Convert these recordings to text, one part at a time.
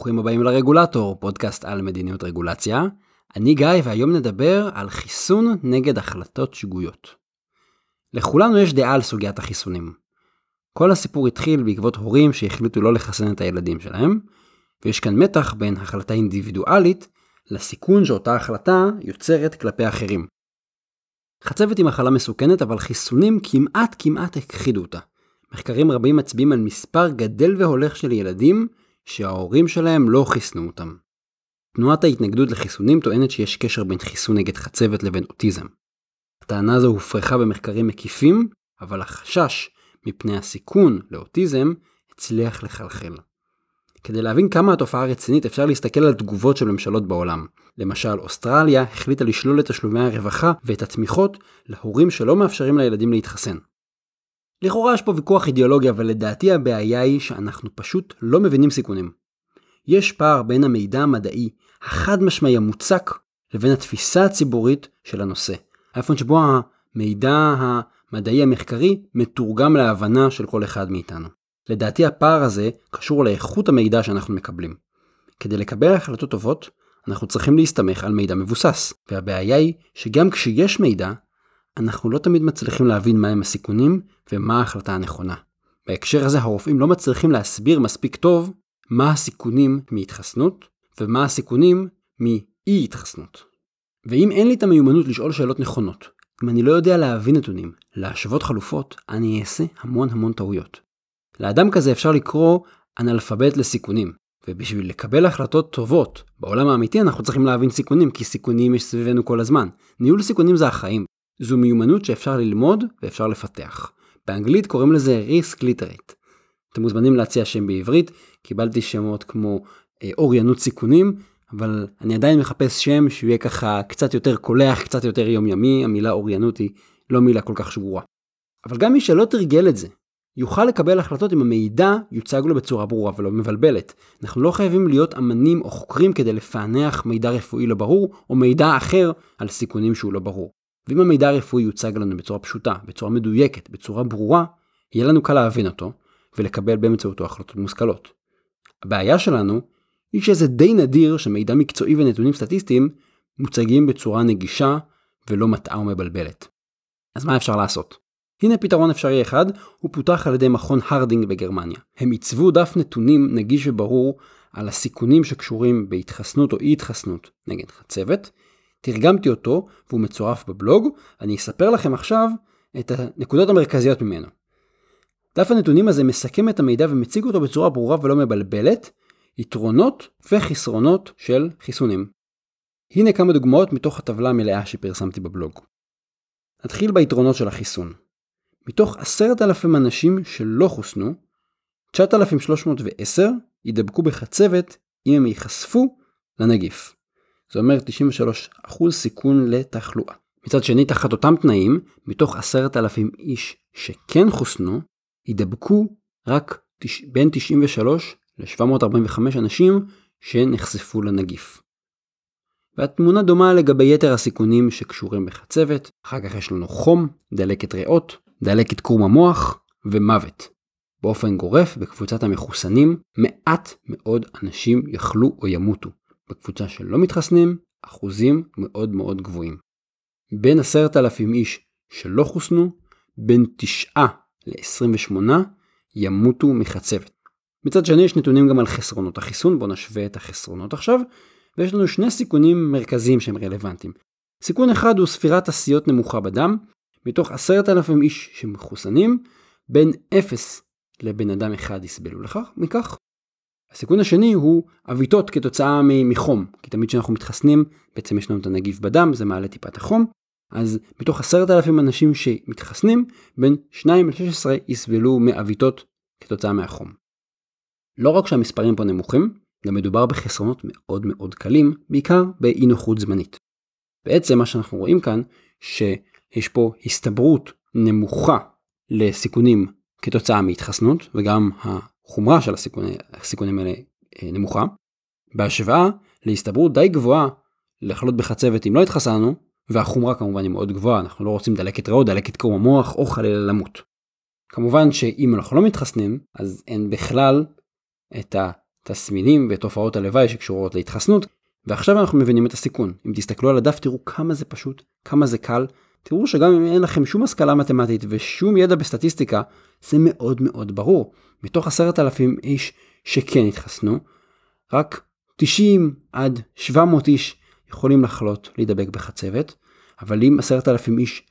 ברוכים הבאים לרגולטור, פודקאסט על מדיניות רגולציה. אני גיא והיום נדבר על חיסון נגד החלטות שגויות. לכולנו יש דעה על סוגיית החיסונים. כל הסיפור התחיל בעקבות הורים שהחליטו לא לחסן את הילדים שלהם, ויש כאן מתח בין החלטה אינדיבידואלית לסיכון שאותה החלטה יוצרת כלפי אחרים. חצבת היא מחלה מסוכנת, אבל חיסונים כמעט כמעט הכחידו אותה. מחקרים רבים מצביעים על מספר גדל והולך של ילדים שההורים שלהם לא חיסנו אותם. תנועת ההתנגדות לחיסונים טוענת שיש קשר בין חיסון נגד חצבת לבין אוטיזם. הטענה הזו הופרכה במחקרים מקיפים, אבל החשש מפני הסיכון לאוטיזם הצליח לחלחל. כדי להבין כמה התופעה רצינית אפשר להסתכל על תגובות של ממשלות בעולם. למשל, אוסטרליה החליטה לשלול את תשלומי הרווחה ואת התמיכות להורים שלא מאפשרים לילדים להתחסן. לכאורה יש פה ויכוח אידיאולוגי, אבל לדעתי הבעיה היא שאנחנו פשוט לא מבינים סיכונים. יש פער בין המידע המדעי החד משמעי המוצק לבין התפיסה הציבורית של הנושא. האופן שבו המידע המדעי המחקרי מתורגם להבנה של כל אחד מאיתנו. לדעתי הפער הזה קשור לאיכות המידע שאנחנו מקבלים. כדי לקבל החלטות טובות, אנחנו צריכים להסתמך על מידע מבוסס, והבעיה היא שגם כשיש מידע, אנחנו לא תמיד מצליחים להבין מהם הסיכונים ומה ההחלטה הנכונה. בהקשר הזה הרופאים לא מצליחים להסביר מספיק טוב מה הסיכונים מהתחסנות ומה הסיכונים מאי התחסנות. ואם אין לי את המיומנות לשאול שאלות נכונות, אם אני לא יודע להבין נתונים, להשוות חלופות, אני אעשה המון המון טעויות. לאדם כזה אפשר לקרוא אנאלפבית לסיכונים, ובשביל לקבל החלטות טובות בעולם האמיתי אנחנו צריכים להבין סיכונים, כי סיכונים יש סביבנו כל הזמן. ניהול סיכונים זה החיים, זו מיומנות שאפשר ללמוד ואפשר לפתח. באנגלית קוראים לזה risk literate. אתם מוזמנים להציע שם בעברית, קיבלתי שמות כמו אה, אוריינות סיכונים, אבל אני עדיין מחפש שם שהוא יהיה ככה קצת יותר קולח, קצת יותר יומיומי, המילה אוריינות היא לא מילה כל כך שגורה. אבל גם מי שלא תרגל את זה, יוכל לקבל החלטות אם המידע יוצג לו בצורה ברורה ולא מבלבלת. אנחנו לא חייבים להיות אמנים או חוקרים כדי לפענח מידע רפואי לא ברור, או מידע אחר על סיכונים שהוא לא ברור. ואם המידע הרפואי יוצג לנו בצורה פשוטה, בצורה מדויקת, בצורה ברורה, יהיה לנו קל להבין אותו, ולקבל באמצעותו החלטות מושכלות. הבעיה שלנו, היא שזה די נדיר שמידע מקצועי ונתונים סטטיסטיים מוצגים בצורה נגישה ולא מטעה ומבלבלת. אז מה אפשר לעשות? הנה פתרון אפשרי אחד, הוא פותח על ידי מכון הרדינג בגרמניה. הם עיצבו דף נתונים נגיש וברור על הסיכונים שקשורים בהתחסנות או אי התחסנות נגד חצבת, תרגמתי אותו והוא מצורף בבלוג, אני אספר לכם עכשיו את הנקודות המרכזיות ממנו. דף הנתונים הזה מסכם את המידע ומציג אותו בצורה ברורה ולא מבלבלת, יתרונות וחסרונות של חיסונים. הנה כמה דוגמאות מתוך הטבלה המלאה שפרסמתי בבלוג. נתחיל ביתרונות של החיסון. מתוך עשרת אלפים אנשים שלא חוסנו, 9,310 יידבקו בחצבת אם הם ייחשפו לנגיף. זה אומר 93% סיכון לתחלואה. מצד שני, תחת אותם תנאים, מתוך 10,000 איש שכן חוסנו, יידבקו רק בין 93 ל-745 אנשים שנחשפו לנגיף. והתמונה דומה לגבי יתר הסיכונים שקשורים בחצבת, אחר כך יש לנו חום, דלקת ריאות, דלקת קרום המוח ומוות. באופן גורף, בקבוצת המחוסנים, מעט מאוד אנשים יחלו או ימותו. בקבוצה שלא מתחסנים, אחוזים מאוד מאוד גבוהים. בין עשרת אלפים איש שלא חוסנו, בין 9 ל-28 ימותו מחצבת. מצד שני יש נתונים גם על חסרונות החיסון, בואו נשווה את החסרונות עכשיו, ויש לנו שני סיכונים מרכזיים שהם רלוונטיים. סיכון אחד הוא ספירת עשיות נמוכה בדם, מתוך עשרת אלפים איש שמחוסנים, בין 0 לבן אדם אחד יסבלו לכך, מכך, הסיכון השני הוא עוויתות כתוצאה מחום, כי תמיד כשאנחנו מתחסנים בעצם יש לנו את הנגיף בדם, זה מעלה טיפת החום, אז מתוך עשרת אלפים אנשים שמתחסנים, בין 2 ל-16 יסבלו מעוויתות כתוצאה מהחום. לא רק שהמספרים פה נמוכים, גם מדובר בחסרונות מאוד מאוד קלים, בעיקר באי נוחות זמנית. בעצם מה שאנחנו רואים כאן, שיש פה הסתברות נמוכה לסיכונים כתוצאה מהתחסנות, וגם החומרה של הסיכונים, הסיכונים האלה אה, נמוכה, בהשוואה להסתברות די גבוהה לחלות בחצבת אם לא התחסנו, והחומרה כמובן היא מאוד גבוהה, אנחנו לא רוצים דלקת ריאות, דלקת קרום המוח או חלילה למות. כמובן שאם אנחנו לא מתחסנים, אז אין בכלל את התסמינים ותופעות הלוואי שקשורות להתחסנות, ועכשיו אנחנו מבינים את הסיכון. אם תסתכלו על הדף תראו כמה זה פשוט, כמה זה קל, תראו שגם אם אין לכם שום השכלה מתמטית ושום ידע בסטטיסטיקה, זה מאוד מאוד ברור. מתוך עשרת אלפים איש שכן התחסנו, רק 90 עד 700 איש יכולים לחלות, להידבק בחצבת, אבל אם עשרת אלפים איש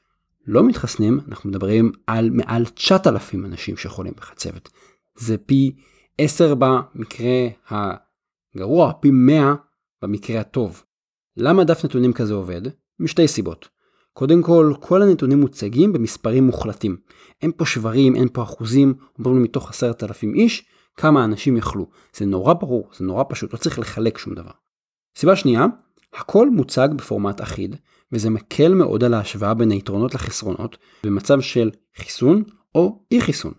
לא מתחסנים, אנחנו מדברים על מעל 9,000 אנשים שחולים בחצבת. זה פי 10 במקרה הגרוע, פי 100 במקרה הטוב. למה דף נתונים כזה עובד? משתי סיבות. קודם כל, כל הנתונים מוצגים במספרים מוחלטים. אין פה שברים, אין פה אחוזים, אומרים מתוך עשרת אלפים איש, כמה אנשים יכלו. זה נורא ברור, זה נורא פשוט, לא צריך לחלק שום דבר. סיבה שנייה, הכל מוצג בפורמט אחיד, וזה מקל מאוד על ההשוואה בין היתרונות לחסרונות במצב של חיסון או אי חיסון.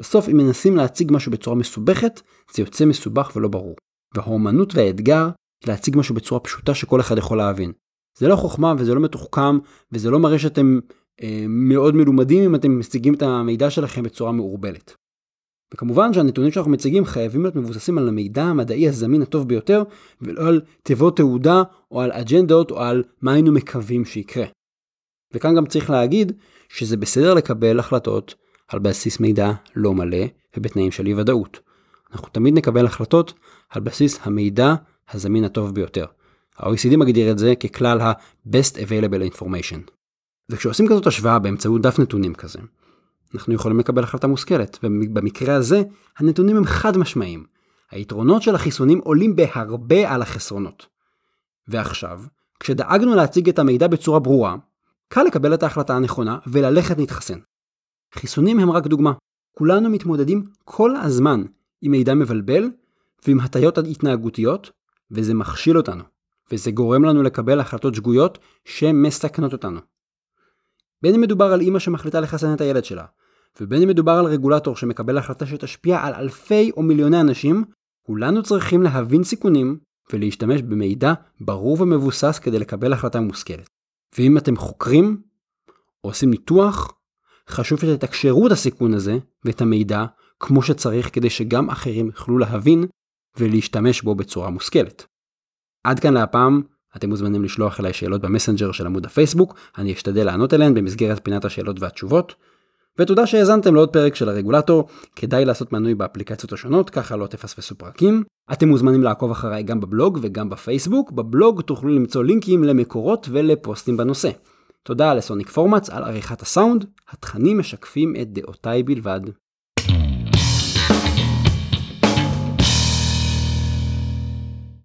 בסוף אם מנסים להציג משהו בצורה מסובכת, זה יוצא מסובך ולא ברור. והאומנות והאתגר להציג משהו בצורה פשוטה שכל אחד יכול להבין. זה לא חוכמה וזה לא מתוחכם וזה לא מראה שאתם אה, מאוד מלומדים אם אתם מציגים את המידע שלכם בצורה מעורבלת. וכמובן שהנתונים שאנחנו מציגים חייבים להיות מבוססים על המידע המדעי הזמין הטוב ביותר, ולא על תיבות תעודה או על אג'נדות או על מה היינו מקווים שיקרה. וכאן גם צריך להגיד שזה בסדר לקבל החלטות על בסיס מידע לא מלא ובתנאים של אי ודאות. אנחנו תמיד נקבל החלטות על בסיס המידע הזמין הטוב ביותר. ה-OECD מגדיר את זה ככלל ה-Best Available Information. וכשעושים כזאת השוואה באמצעות דף נתונים כזה, אנחנו יכולים לקבל החלטה מושכלת, ובמקרה הזה הנתונים הם חד משמעיים. היתרונות של החיסונים עולים בהרבה על החסרונות. ועכשיו, כשדאגנו להציג את המידע בצורה ברורה, קל לקבל את ההחלטה הנכונה וללכת להתחסן. חיסונים הם רק דוגמה. כולנו מתמודדים כל הזמן עם מידע מבלבל ועם הטיות התנהגותיות, וזה מכשיל אותנו, וזה גורם לנו לקבל החלטות שגויות שמסכנות אותנו. בין אם מדובר על אימא שמחליטה לחסן את הילד שלה, ובין אם מדובר על רגולטור שמקבל החלטה שתשפיע על אלפי או מיליוני אנשים, כולנו צריכים להבין סיכונים ולהשתמש במידע ברור ומבוסס כדי לקבל החלטה מושכלת. ואם אתם חוקרים או עושים ניתוח, חשוב שתתקשרו את הסיכון הזה ואת המידע כמו שצריך כדי שגם אחרים יוכלו להבין ולהשתמש בו בצורה מושכלת. עד כאן להפעם, אתם מוזמנים לשלוח אליי שאלות במסנג'ר של עמוד הפייסבוק, אני אשתדל לענות עליהן במסגרת פינת השאלות והתשובות. ותודה שהאזנתם לעוד פרק של הרגולטור, כדאי לעשות מנוי באפליקציות השונות, ככה לא תפספסו פרקים. אתם מוזמנים לעקוב אחריי גם בבלוג וגם בפייסבוק, בבלוג תוכלו למצוא לינקים למקורות ולפוסטים בנושא. תודה לסוניק פורמאץ על עריכת הסאונד, התכנים משקפים את דעותיי בלבד.